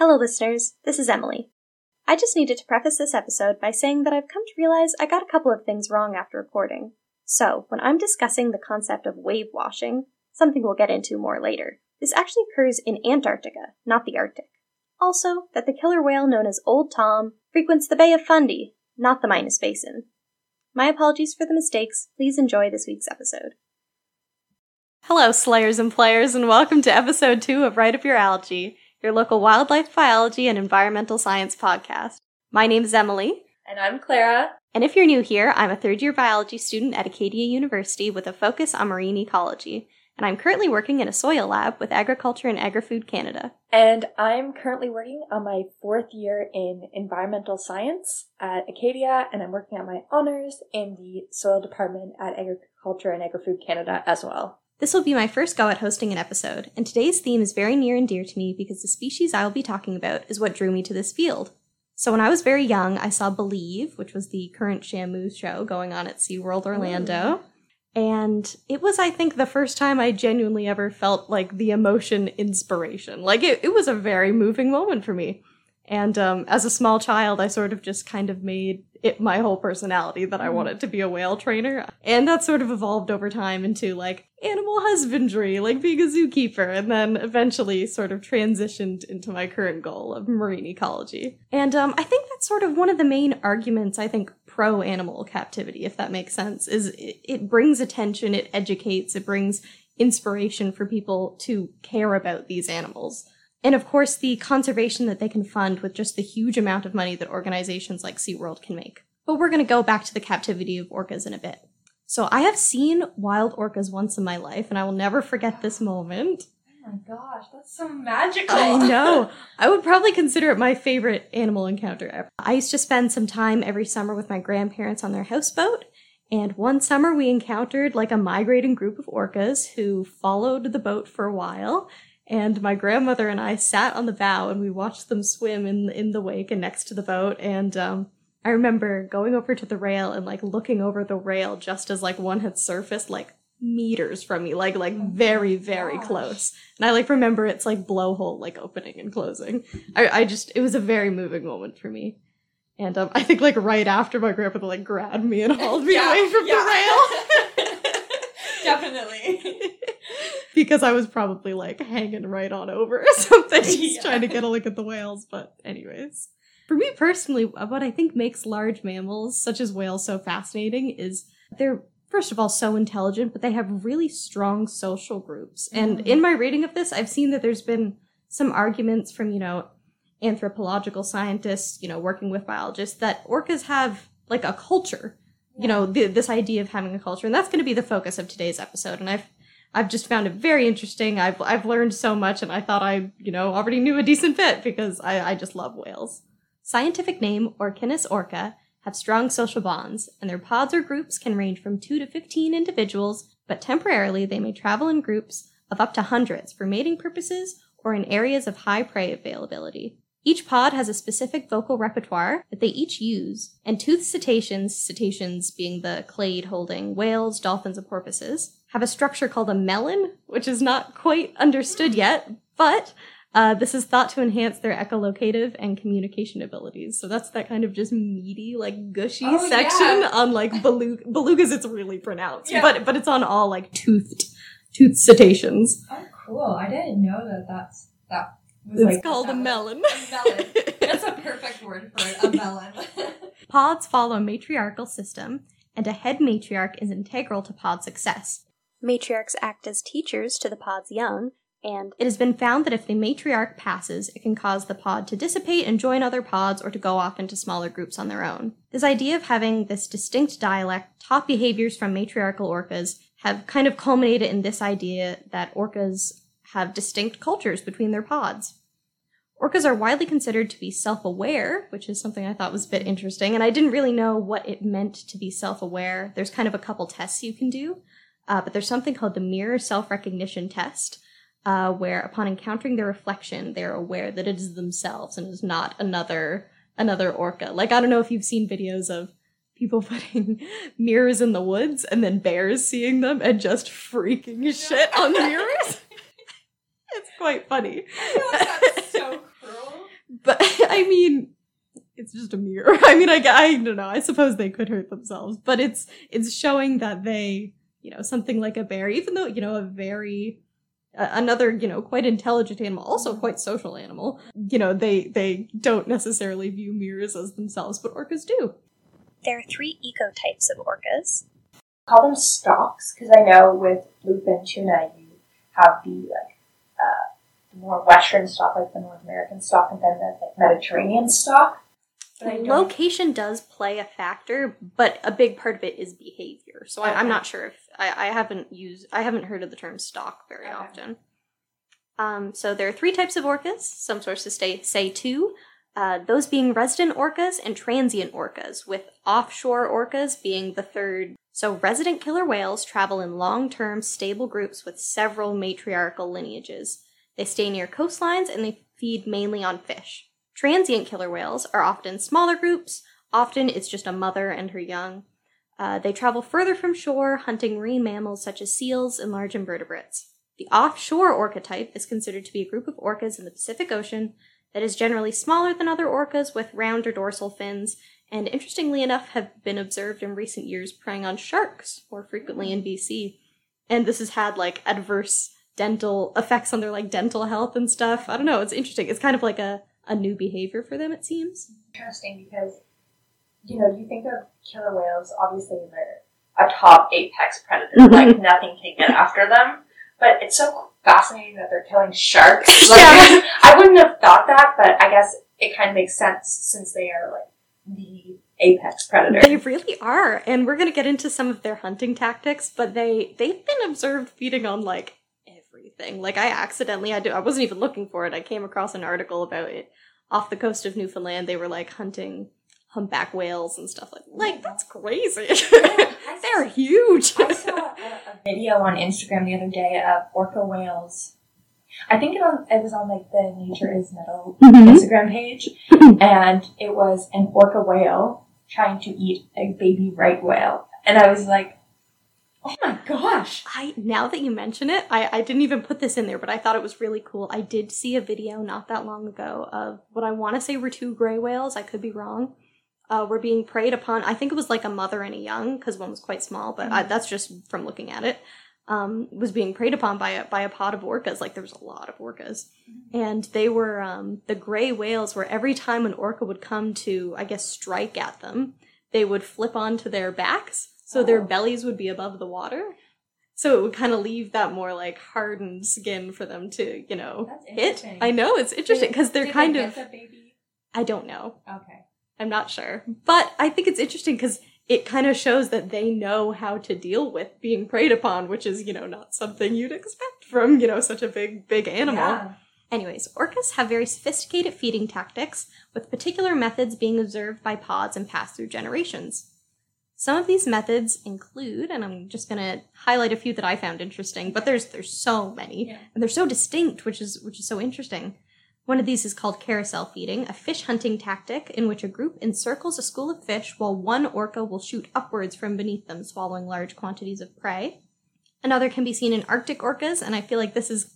Hello, listeners. This is Emily. I just needed to preface this episode by saying that I've come to realize I got a couple of things wrong after recording. So, when I'm discussing the concept of wave washing, something we'll get into more later, this actually occurs in Antarctica, not the Arctic. Also, that the killer whale known as Old Tom frequents the Bay of Fundy, not the Minas Basin. My apologies for the mistakes. Please enjoy this week's episode. Hello, Slayers and Players, and welcome to episode two of Right Up Your Algae, your local wildlife biology and environmental science podcast. My name is Emily, And I'm Clara. and if you're new here, I'm a third year biology student at Acadia University with a focus on marine ecology, and I'm currently working in a soil lab with Agriculture and Agri-Food Canada. And I'm currently working on my fourth year in environmental science at Acadia, and I'm working on my honors in the soil department at Agriculture and Agri-Food Canada as well. This will be my first go at hosting an episode, and today's theme is very near and dear to me because the species I will be talking about is what drew me to this field. So when I was very young, I saw Believe, which was the current Shamu show going on at SeaWorld Orlando. And it was, I think, the first time I genuinely ever felt like the emotion inspiration. Like it, it was a very moving moment for me. And um, as a small child, I sort of just kind of made it my whole personality that I wanted to be a whale trainer. And that sort of evolved over time into like animal husbandry, like being a zookeeper, and then eventually sort of transitioned into my current goal of marine ecology. And um, I think that's sort of one of the main arguments, I think, pro animal captivity, if that makes sense, is it, it brings attention, it educates, it brings inspiration for people to care about these animals. And of course, the conservation that they can fund with just the huge amount of money that organizations like SeaWorld can make. But we're going to go back to the captivity of orcas in a bit. So I have seen wild orcas once in my life, and I will never forget this moment. Oh my gosh, that's so magical! I know. I would probably consider it my favorite animal encounter ever. I used to spend some time every summer with my grandparents on their houseboat, and one summer we encountered like a migrating group of orcas who followed the boat for a while. And my grandmother and I sat on the bow and we watched them swim in in the wake and next to the boat. And um, I remember going over to the rail and like looking over the rail just as like one had surfaced like meters from me, like like very very gosh. close. And I like remember its like blowhole like opening and closing. I I just it was a very moving moment for me. And um, I think like right after my grandmother like grabbed me and hauled me Yeah, away from yeah. the rail. Definitely. because I was probably like hanging right on over or something, just Yeah. trying to get a look at the whales. But, anyways, for me personally, what I think makes large mammals, such as whales, so fascinating is they're, first of all, so intelligent, but they have really strong social groups. And Mhm. in my reading of this, I've seen that there's been some arguments from, you know, anthropological scientists, you know, working with biologists, that orcas have like a culture you know the, this idea of having a culture. And that's going to be the focus of today's episode. And i've i've just found it very interesting. I've i've learned so much and i thought i you know already knew a decent bit because i i just love whales scientific name orcinus orca have strong social bonds and their pods or groups can range from 2 to 15 individuals but temporarily they may travel in groups of up to hundreds for mating purposes or in areas of high prey availability. Each pod has a specific vocal repertoire that they each use, and toothed cetaceans, cetaceans being the clade holding whales, dolphins, and porpoises, have a structure called a melon, which is not quite understood yet, but uh, this is thought to enhance their echolocative and communication abilities. So that's that kind of just meaty, like gushy Oh, section yeah. on like beluga. Belugas, it's really pronounced, Yeah. but but it's on all like toothed, toothed cetaceans. Oh, cool. I didn't know that that's, that was It's like, called a that was- melon. A melon. That's a perfect word for it, a melon. Pods follow a matriarchal system, and a head matriarch is integral to pod success. Matriarchs act as teachers to the pod's young, and It has been found that if the matriarch passes, it can cause the pod to dissipate and join other pods or to go off into smaller groups on their own. This idea of having this distinct dialect, top behaviors from matriarchal orcas, have kind of culminated in this idea that orcas have distinct cultures between their pods. Orcas are widely considered to be self aware, which is something I thought was a bit interesting, and I didn't really know what it meant to be self aware. There's kind of a couple tests you can do, uh, but there's something called the mirror self recognition test, uh, where upon encountering their reflection, they're aware that it is themselves and is not another another orca. Like I don't know if you've seen videos of people putting mirrors in the woods and then bears seeing them and just freaking shit on the mirrors. it's quite funny. I feel like that's so cruel. but I mean, it's just a mirror. I mean, I, I don't know. I suppose they could hurt themselves, but it's it's showing that they, you know, something like a bear, even though you know a very another you know quite intelligent animal, also quite social animal. You know, they they don't necessarily view mirrors as themselves, but orcas do. There are three ecotypes of orcas. Call them stocks because I know with bluefin tuna you have the like uh, the more western stock, like the North American stock, and then the like, Mediterranean stock. But I don't- Location does play a factor, but a big part of it is behavior. So I, I'm not sure if I, I haven't used I haven't heard of the term stock very Okay. often. Um, so there are three types of orcas. Some sources say say two. Uh, those being resident orcas and transient orcas, with offshore orcas being the third. So resident killer whales travel in long-term stable groups with several matriarchal lineages. They stay near coastlines and they feed mainly on fish. Transient killer whales are often smaller groups. Often it's just a mother and her young. Uh, they travel further from shore, hunting marine mammals such as seals and large invertebrates. The offshore orca type is considered to be a group of orcas in the Pacific Ocean that is generally smaller than other orcas with rounder dorsal fins, and interestingly enough, have been observed in recent years preying on sharks more frequently in BC. And this has had like adverse dental effects on their like dental health and stuff. I don't know, it's interesting. It's kind of like a, a new behavior for them, it seems. interesting because you know you think of killer whales obviously they're a top apex predator Mhm. like nothing can get after them but it's so fascinating that they're killing sharks like, Yeah. i wouldn't have thought that but i guess it kind of makes sense since they are like the apex predator They really are, and we're gonna get into some of their hunting tactics. But they they've been observed feeding on like everything. Like I accidentally, I do, I wasn't even looking for it. I came across an article about it off the coast of Newfoundland. They were like hunting humpback whales and stuff like like that's crazy. They're huge. I saw a, a video on Instagram the other day of orca whales. I think it, on, it was on like the Nature is Metal Mhm. Instagram page, and it was an orca whale trying to eat a baby right whale, and I was like, "Oh my gosh!" I now that you mention it, I, I didn't even put this in there, but I thought it was really cool. I did see a video not that long ago of what I want to say were two gray whales. I could be wrong. Uh, were being preyed upon. I think it was like a mother and a young because one was quite small, but I, that's just from looking at it. Um, was being preyed upon by a by a pod of orcas. Like there was a lot of orcas, and they were um, the gray whales. Where every time an orca would come to, I guess, strike at them, they would flip onto their backs, so their Oh. bellies would be above the water. So it would kind of leave that more like hardened skin for them to, you know, That's hit. I know it's interesting because they're Did kind they of. I don't know. Okay. I'm not sure, but I think it's interesting because it kind of shows that they know how to deal with being preyed upon, which is, you know, not something you'd expect from, you know, such a big, big animal. Yeah. Anyways, orcas have very sophisticated feeding tactics, with particular methods being observed by pods and passed through generations. Some of these methods include, and I'm just gonna highlight a few that I found interesting, but there's there's so many, Yeah. and they're so distinct, which is which is so interesting. One of these is called carousel feeding, a fish hunting tactic in which a group encircles a school of fish while one orca will shoot upwards from beneath them, swallowing large quantities of prey. Another can be seen in Arctic orcas, and I feel like this is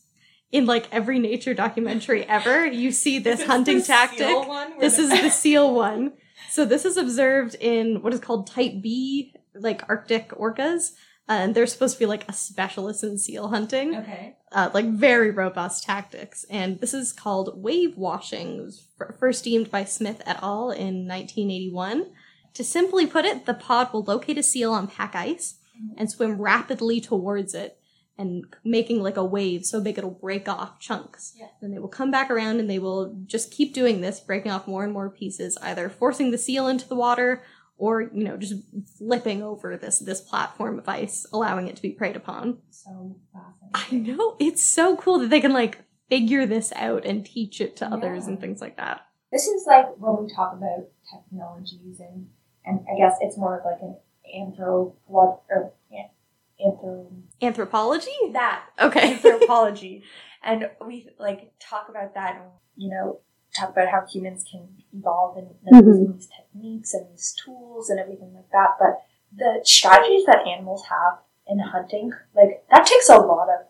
in like every nature documentary ever. You see this Is hunting the tactic. seal one This is the seal one. So this is observed in what is called type B, like Arctic orcas. And they're supposed to be like a specialist in seal hunting Okay. uh, like very robust tactics. And this is called wave washing. It was f- first deemed by Smith et al. in 1981. To simply put it, the pod will locate a seal on pack ice and swim rapidly towards it and making like a wave so big it'll break off chunks. Yeah. Then they will come back around and they will just keep doing this, breaking off more and more pieces, either forcing the seal into the water or, you know, just flipping over this this platform of ice, allowing it to be preyed upon. So fascinating. I know. It's so cool that they can like figure this out and teach it to others and things like that. This is like when we talk about technologies and and I guess it's more of like an anthropolog or yeah, anthro Anthropology? that Okay. anthropology, and we like talk about that and you know talk about how humans can evolve and Mhm. using these techniques and these tools and everything like that. But the strategies that animals have in hunting, like that takes a lot of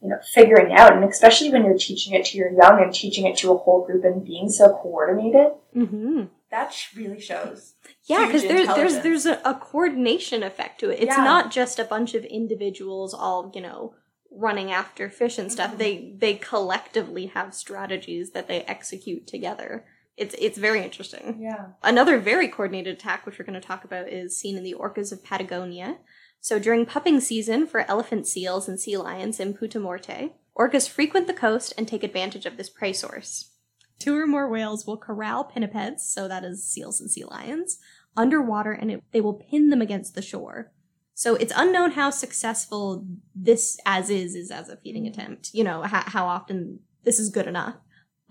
you know, figuring out. And especially when you're teaching it to your young and teaching it to a whole group and being so coordinated, Mm-hmm. that really shows. Yeah, because there's there's there's a, a coordination effect to it. It's Yeah. not just a bunch of individuals all you know running after fish and stuff. Mhm. They they collectively have strategies that they execute together. It's it's very interesting. Yeah. Another very coordinated attack, which we're going to talk about, is seen in the orcas of Patagonia. So during pupping season for elephant seals and sea lions in Punta Norte, orcas frequent the coast and take advantage of this prey source. Two or more whales will corral pinnipeds, so that is seals and sea lions, underwater and it, they will pin them against the shore. So it's unknown how successful this as is is as a feeding Mhm. attempt. You know, how, how often this is good enough.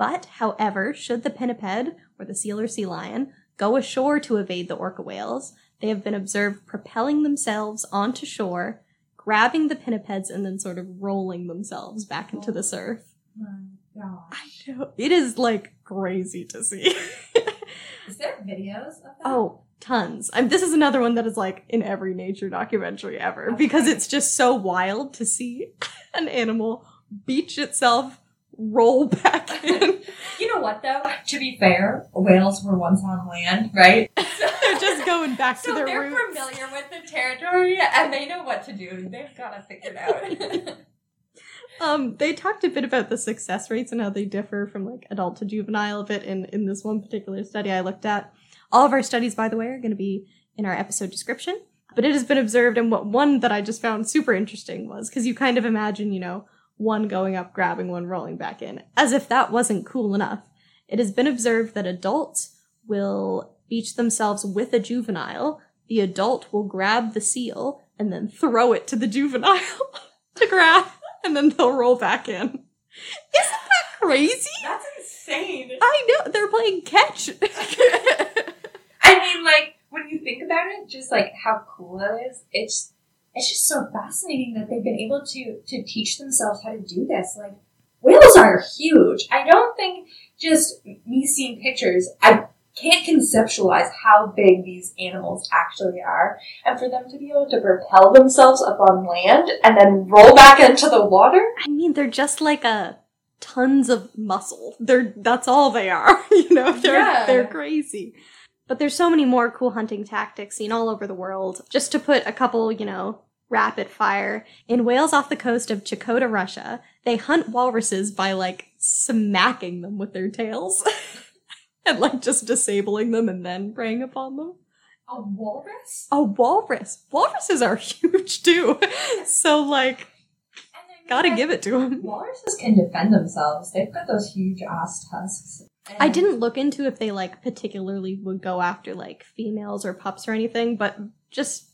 But, however, should the pinniped or the seal or sea lion go ashore to evade the orca whales, they have been observed propelling themselves onto shore, grabbing the pinnipeds, and then sort of rolling themselves back into the oh surf. I know. It is like crazy to see. Is there videos of that? oh, tons. I'm, this is another one that is like in every nature documentary ever Okay. because it's just so wild to see an animal beach itself, roll back in. You know what though? To be fair, whales were once on land, right? So, They're just going back so to their they're roots. familiar with the territory and they know what to do. They've got to figure it out. Um, they talked a bit about the success rates and how they differ from like adult to juvenile of it in, in this one particular study I looked at. All of our studies, by the way, are going to be in our episode description. But it has been observed, and what one that I just found super interesting was because you kind of imagine, you know, one going up, grabbing one, rolling back in, as if that wasn't cool enough. It has been observed that adults will beach themselves with a juvenile. The adult will grab the seal and then throw it to the juvenile to grab and then they'll roll back in. Isn't that crazy? That's insane. I know they're playing catch. I mean, like when you think about it, just like how cool it is. It's it's just so fascinating that they've been able to to teach themselves how to do this. Like whales are huge. I don't think just me seeing pictures. I can't conceptualize how big these animals actually are, and for them to be able to propel themselves up on land and then roll back into the water. I mean, they're just like a tons of muscle. They're that's all they are. You know, they're Yeah. they're crazy. But there's so many more cool hunting tactics seen all over the world. Just to put a couple, you know, rapid fire. In Wales off the coast of Chukotka, Russia, they hunt walruses by like smacking them with their tails. and like just disabling them and then preying upon them. A walrus? A walrus. Walruses are huge too. So like, gotta give it to them. Walruses can defend themselves. They've got those huge ass tusks. I didn't look into if they like particularly would go after like females or pups or anything, but just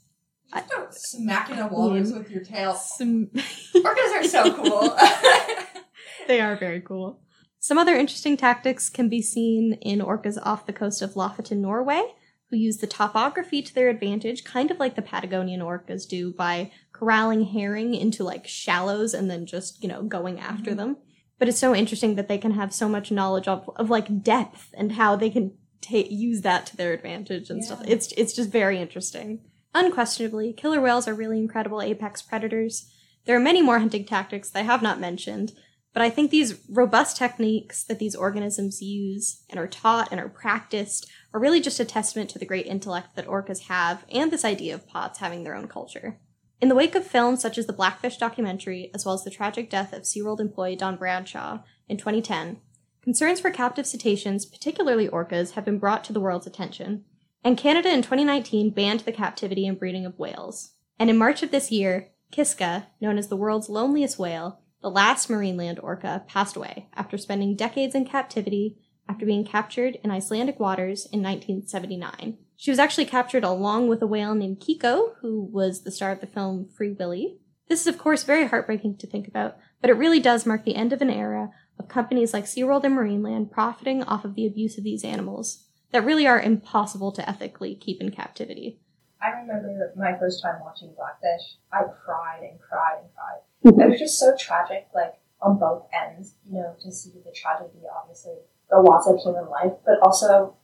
Just don't smacking a walrus with your tail. some Orcas are so cool. they are very cool. Some other interesting tactics can be seen in orcas off the coast of Lofoten, Norway, who use the topography to their advantage, kind of like the Patagonian orcas do by corralling herring into like shallows and then just, you know, going after Mhm. them. But it's so interesting that they can have so much knowledge of, of like depth and how they can ta- use that to their advantage and stuff. It's it's just very interesting. Unquestionably, killer whales are really incredible apex predators. There are many more hunting tactics that I have not mentioned, but I think these robust techniques that these organisms use and are taught and are practiced are really just a testament to the great intellect that orcas have and this idea of pods having their own culture. In the wake of films such as the Blackfish documentary, as well as the tragic death of SeaWorld employee Dawn Brancheau in 2010, concerns for captive cetaceans, particularly orcas, have been brought to the world's attention. And Canada in 2019 banned the captivity and breeding of whales. And in March of this year, Kiska, known as the world's loneliest whale, the last Marineland orca, passed away after spending decades in captivity after being captured in Icelandic waters in 1979. She was actually captured along with a whale named Keiko, who was the star of the film Free Willy. This is, of course, very heartbreaking to think about, but it really does mark the end of an era of companies like SeaWorld and Marineland profiting off of the abuse of these animals that really are impossible to ethically keep in captivity. I remember my first time watching Blackfish. I cried and cried and cried. It was just so tragic, like on both ends, you know, to see the tragedy, obviously, the loss of human life, but also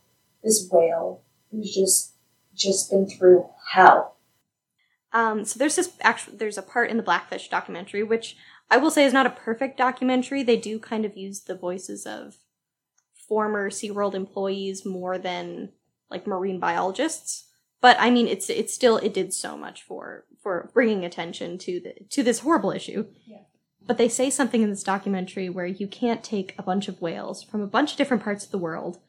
this whale who's just just been through hell. Um, so there's this actual there's a part in the Blackfish documentary which I will say is not a perfect documentary. They do kind of use the voices of former SeaWorld employees more than like marine biologists. But I mean, it's it's still it did so much for for bringing attention to the to this horrible issue. Yeah. But they say something in this documentary where you can't take a bunch of whales from a bunch of different parts of the world,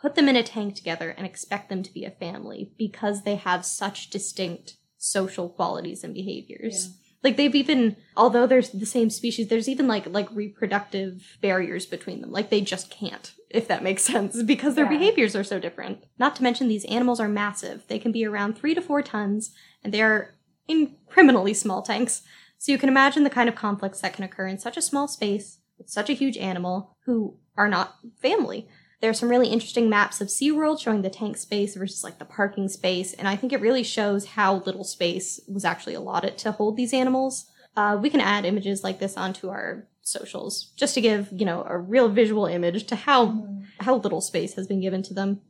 put them in a tank together, and expect them to be a family because they have such distinct social qualities and behaviors. Like they've even, although they're the same species, there's even like like reproductive barriers between them. Like they just can't, if that makes sense, because their Yeah. behaviors are so different. Not to mention these animals are massive. They can be around three to four tons, and they are in criminally small tanks. So you can imagine the kind of conflicts that can occur in such a small space with such a huge animal who are not family. There are some really interesting maps of SeaWorld showing the tank space versus like the parking space, and I think it really shows how little space was actually allotted to hold these animals. Uh, we can add images like this onto our socials just to give, you know, a real visual image to how how little space has been given to them.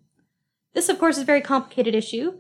This, of course, is a very complicated issue,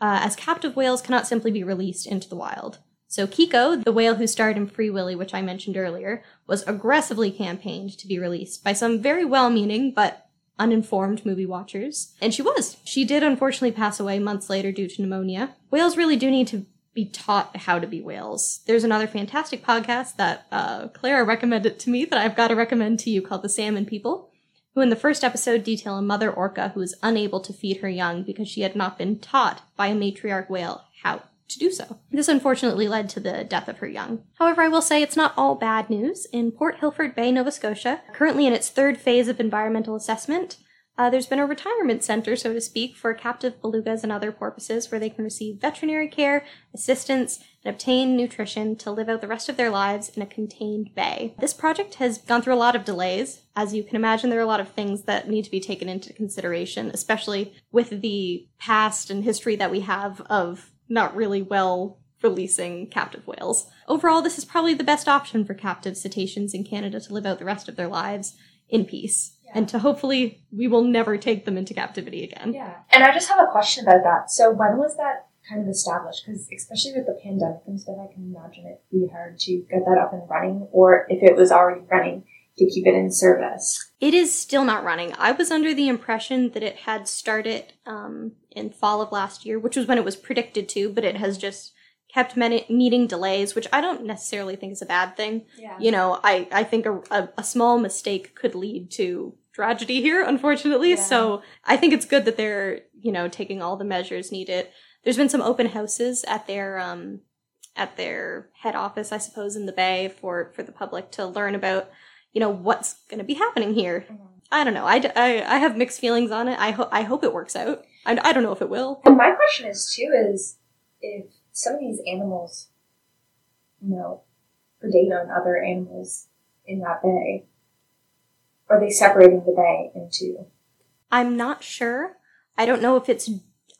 uh, as captive whales cannot simply be released into the wild. So Keiko, the whale who starred in Free Willy, which I mentioned earlier, was aggressively campaigned to be released by some very well-meaning but uninformed movie watchers. And she was. She did unfortunately pass away months later due to pneumonia. Whales really do need to be taught how to be whales. There's another fantastic podcast that uh, Clara recommended to me that I've got to recommend to you called The Salmon People, who in the first episode detail a mother orca who is unable to feed her young because she had not been taught by a matriarch whale how to do so. This unfortunately led to the death of her young. However, I will say it's not all bad news. In Port Hilford Bay, Nova Scotia, currently in its third phase of environmental assessment, uh, there's been a retirement center, so to speak, for captive belugas and other porpoises where they can receive veterinary care, assistance, and obtain nutrition to live out the rest of their lives in a contained bay. This project has gone through a lot of delays. As you can imagine, there are a lot of things that need to be taken into consideration, especially with the past and history that we have of not really well releasing captive whales. Overall, this is probably the best option for captive cetaceans in Canada to live out the rest of their lives in peace. And to hopefully we will never take them into captivity again. Yeah. And I just have a question about that. So when was that kind of established? Because especially with the pandemic and stuff, I can imagine it be hard to get that up and running, or if it was already running, to keep it in service. It is still not running. I was under the impression that it had started um, in fall of last year, which was when it was predicted to, but it has just kept many, meeting delays, which I don't necessarily think is a bad thing. Yeah. You know, I, I think a, a, a small mistake could lead to tragedy here, unfortunately. Yeah. So I think it's good that they're, you know, taking all the measures needed. There's been some open houses at their um, at their head office, I suppose, in the Bay for for the public to learn about, you know, what's going to be happening here. Mm-hmm. I don't know. I I have mixed feelings on it. I hope I hope it works out. I, I don't know if it will. And my question is too is if some of these animals, you know, predate on other animals in that bay, are they separating the bay into? I'm not sure. I don't know if it's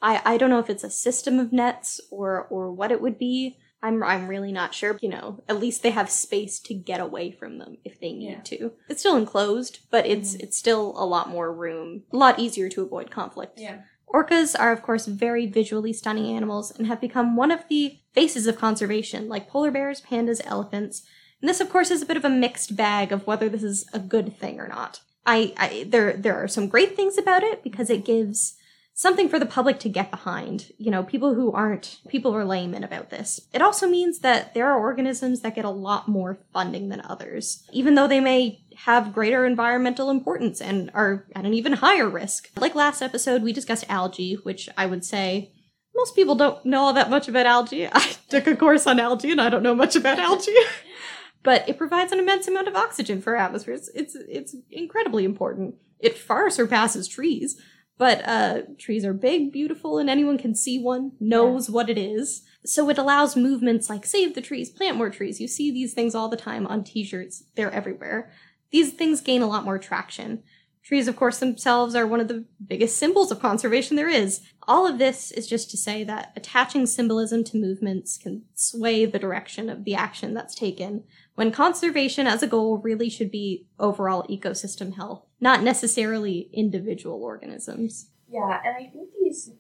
I, I don't know if it's a system of nets or or what it would be. I'm I'm really not sure. You know, at least they have space to get away from them if they need Yeah. to. It's still enclosed, but it's mm-hmm. it's still a lot more room, a lot easier to avoid conflict. Yeah. Orcas are, of course, very visually stunning animals and have become one of the faces of conservation, like polar bears, pandas, elephants. And this, of course, is a bit of a mixed bag of whether this is a good thing or not. I, I there there are some great things about it because it gives something for the public to get behind. You know, people who aren't people who are laymen about this. It also means that there are organisms that get a lot more funding than others, even though they may have greater environmental importance and are at an even higher risk. Like last episode, we discussed algae, which I would say most people don't know all that much about algae. I took a course on algae and I don't know much about algae. but it provides an immense amount of oxygen for atmospheres. It's it's incredibly important. It far surpasses trees, but uh, trees are big, beautiful, and anyone can see one, knows what it is. So it allows movements like save the trees, plant more trees. You see these things all the time on t-shirts. They're everywhere. These things gain a lot more traction. Trees, of course, themselves are one of the biggest symbols of conservation there is. All of this is just to say that attaching symbolism to movements can sway the direction of the action that's taken, when conservation as a goal really should be overall ecosystem health, not necessarily individual organisms. Yeah, and I think these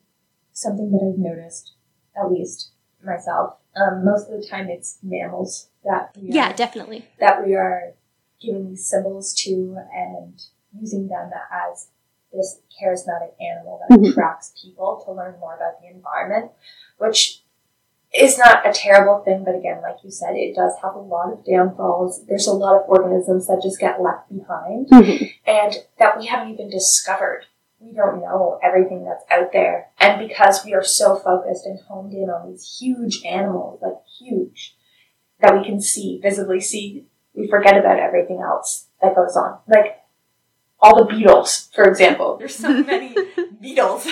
something that I've noticed, at least myself. Um, most of the time, it's mammals that we Yeah, definitely. that we are giving these symbols to and using them as this charismatic animal that Mhm. attracts people to learn more about the environment, which is not a terrible thing, but again, like you said, it does have a lot of downfalls. There's a lot of organisms that just get left behind Mhm. and that we haven't even discovered. We don't know everything that's out there. And because we are so focused and honed in on these huge animals, like huge, that we can see, visibly see, we forget about everything else that goes on. Like all the beetles, for example. There's so many beetles.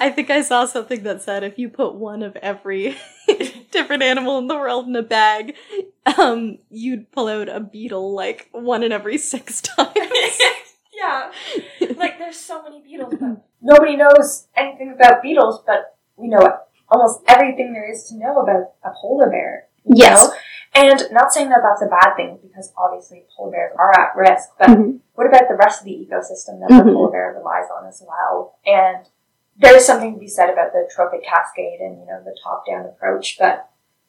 I think I saw something that said if you put one of every different animal in the world in a bag, um, you'd pull out a beetle like one in every six times. yeah. Like there's so many beetles, but nobody knows anything about beetles, but we know almost everything there is to know about a polar bear. you Yes. know? And not saying that that's a bad thing because obviously polar bears are at risk, but Mhm. what about the rest of the ecosystem that Mhm. the polar bear relies on as well? And there is something to be said about the trophic cascade and you know the top-down approach, but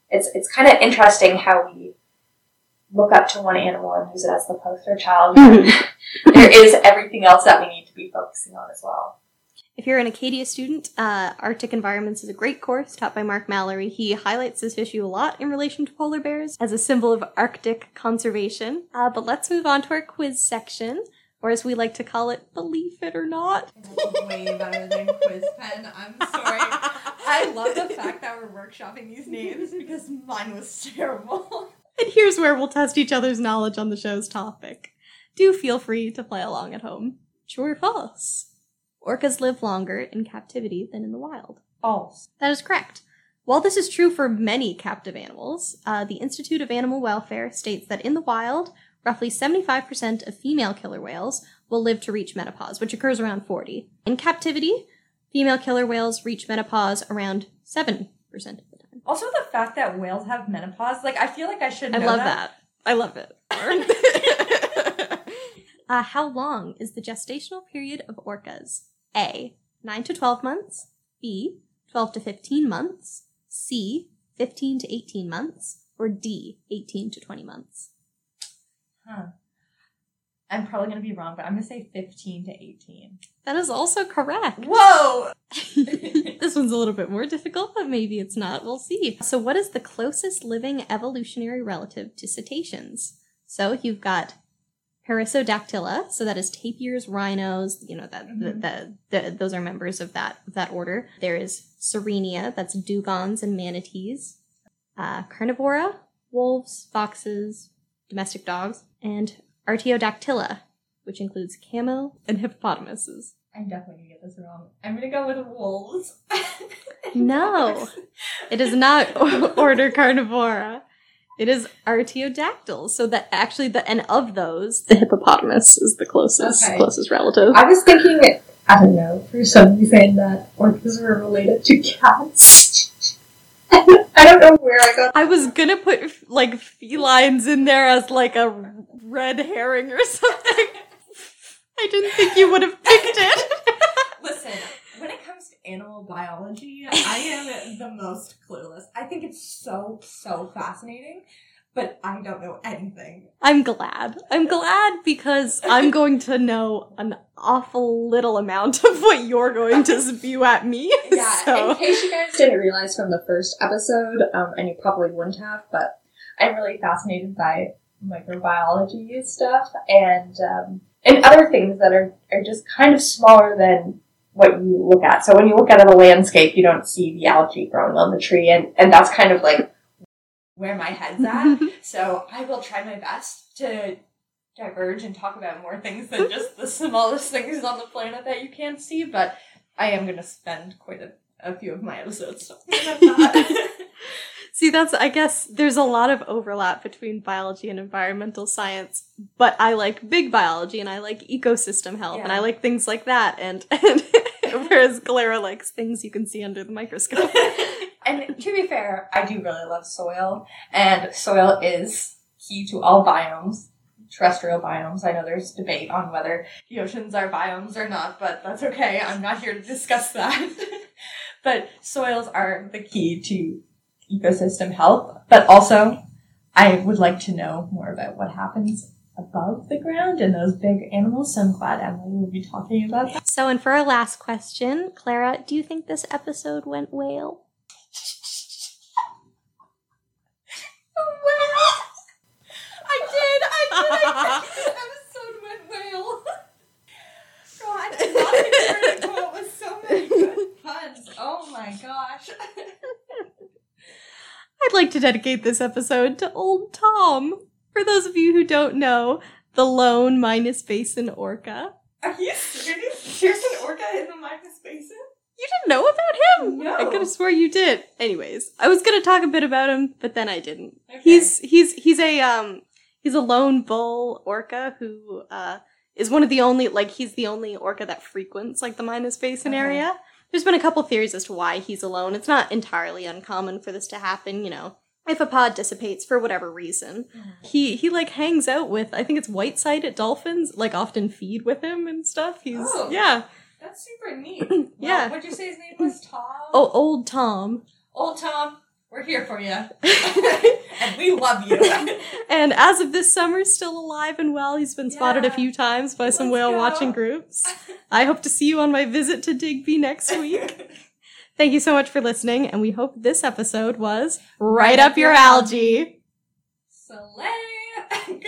it's it's kind of interesting how we look up to one animal and use it as the poster child. Mhm. there is everything else that we need to be focusing on as well. If you're an Acadia student, uh, Arctic Environments is a great course taught by Mark Mallory. He highlights this issue a lot in relation to polar bears as a symbol of Arctic conservation. Uh, but let's move on to our quiz section, or as we like to call it, believe it or not. way better than Quiz Pen. I'm sorry. I love the fact that we're workshopping these names because mine was terrible. And here's where we'll test each other's knowledge on the show's topic. Do feel free to play along at home. True or false? Orcas live longer in captivity than in the wild. False. That is correct. While this is true for many captive animals, uh, the Institute of Animal Welfare states that in the wild, roughly 75% of female killer whales will live to reach menopause, which occurs around 40. In captivity, female killer whales reach menopause around 7% of the time. Also, the fact that whales have menopause, like I feel like I should. I love that. I love it. uh, how long is the gestational period of orcas? A. 9 to 12 months. B. 12 to 15 months. C. 15 to 18 months. Or D. 18 to 20 months. Huh. I'm probably gonna be wrong, but I'm gonna say 15 to 18. That is also correct. Whoa! this one's a little bit more difficult, but maybe it's not. We'll see. So, what is the closest living evolutionary relative to cetaceans? So, you've got Perissodactyla, so that is tapirs, rhinos. You know that the, Mhm. the, the those are members of that of that order. There is Sirenia, that's dugongs and manatees. Uh, Carnivora, wolves, foxes, domestic dogs, and Artiodactyla, which includes camel and hippopotamuses. I'm definitely gonna get this wrong. I'm gonna go with wolves. No. It is not order carnivora. It is artiodactyls. So that actually the and of those, The hippopotamus is the closest Okay. closest relative. I was thinking, I don't know, for some reason that orcas were related to cats. I don't know where I got I was gonna put like felines in there as like a red herring or something. I didn't think you would have picked it. Listen, when it comes to animal biology, I am the most clueless. I think it's so, so fascinating, but I don't know anything. I'm glad. I'm glad because I'm going to know an awful little amount of what you're going to spew at me. Yeah, So- in case you guys didn't realize from the first episode, um, and you probably wouldn't have, but I'm really fascinated by microbiology stuff and um, and other things that are, are just kind of smaller than what you look at. So when you look at a landscape, you don't see the algae growing on the tree, and, and that's kind of like Where my head's at. so I will try my best to diverge and talk about more things than just the smallest things on the planet that you can't see, but I am going to spend quite a, a few of my episodes talking about that. See, that's, I guess, there's a lot of overlap between biology and environmental science, but I like big biology and I like ecosystem health and I like things like that, and, and whereas Clara likes things you can see under the microscope. and to be fair, I do really love soil, and soil is key to all biomes, terrestrial biomes. I know there's debate on whether the oceans are biomes or not, but that's okay. I'm not here to discuss that. but soils are the key to ecosystem health, but also I would like to know more about what happens above the ground and those big animals. So I'm glad Emily will be talking about that. So, and for our last question, Clara, do you think this episode went well? well, I did, I did, I did. This episode went whale. God, not experienced quote with so many good puns. Oh my gosh. I'd like to dedicate this episode to Old Tom. For those of you who don't know, the lone Minas Basin orca. Are you serious? There's an orca in the Minas Basin? You didn't know about him? No. I could have swore you did. Anyways, I was gonna talk a bit about him, but then I didn't. Okay. He's he's he's a um he's a lone bull orca who uh is one of the only like he's the only orca that frequents like the Minas Basin Okay. area. There's been a couple theories as to why he's alone. It's not entirely uncommon for this to happen, you know. If a pod dissipates for whatever reason, mm-hmm. he he like hangs out with I think it's white-sided dolphins, like often feed with him and stuff. He's Oh. yeah. That's super neat. Yeah. Well, what'd you say his name was? Tom? Oh, old Tom. Old Tom, we're here for you. and we love you. And as of this summer, still alive and well. He's been spotted a few times by some Let's whale go. watching groups. I hope to see you on my visit to Digby next week. Thank you so much for listening, and we hope this episode was right, up your algae. Slay. Good